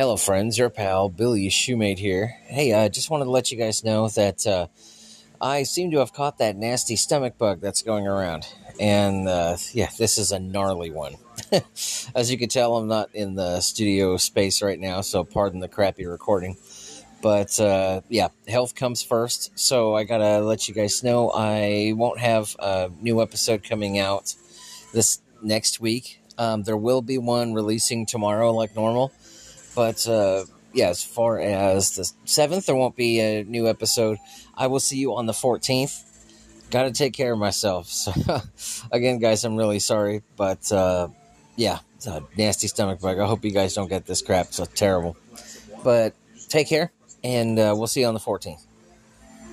Hello, friends. Your pal Billy Shoemate here. Hey, I uh, just wanted to let you guys know that uh, I seem to have caught that nasty stomach bug that's going around, and uh, yeah, this is a gnarly one. As you can tell, I'm not in the studio space right now, so pardon the crappy recording. But uh, yeah, health comes first. So I gotta let you guys know I won't have a new episode coming out this next week. Um, there will be one releasing tomorrow, like normal. But uh, yeah, as far as the seventh, there won't be a new episode. I will see you on the fourteenth. Got to take care of myself. So again, guys, I'm really sorry, but uh, yeah, it's a nasty stomach bug. I hope you guys don't get this crap. It's terrible. But take care and uh, we'll see you on the 14th.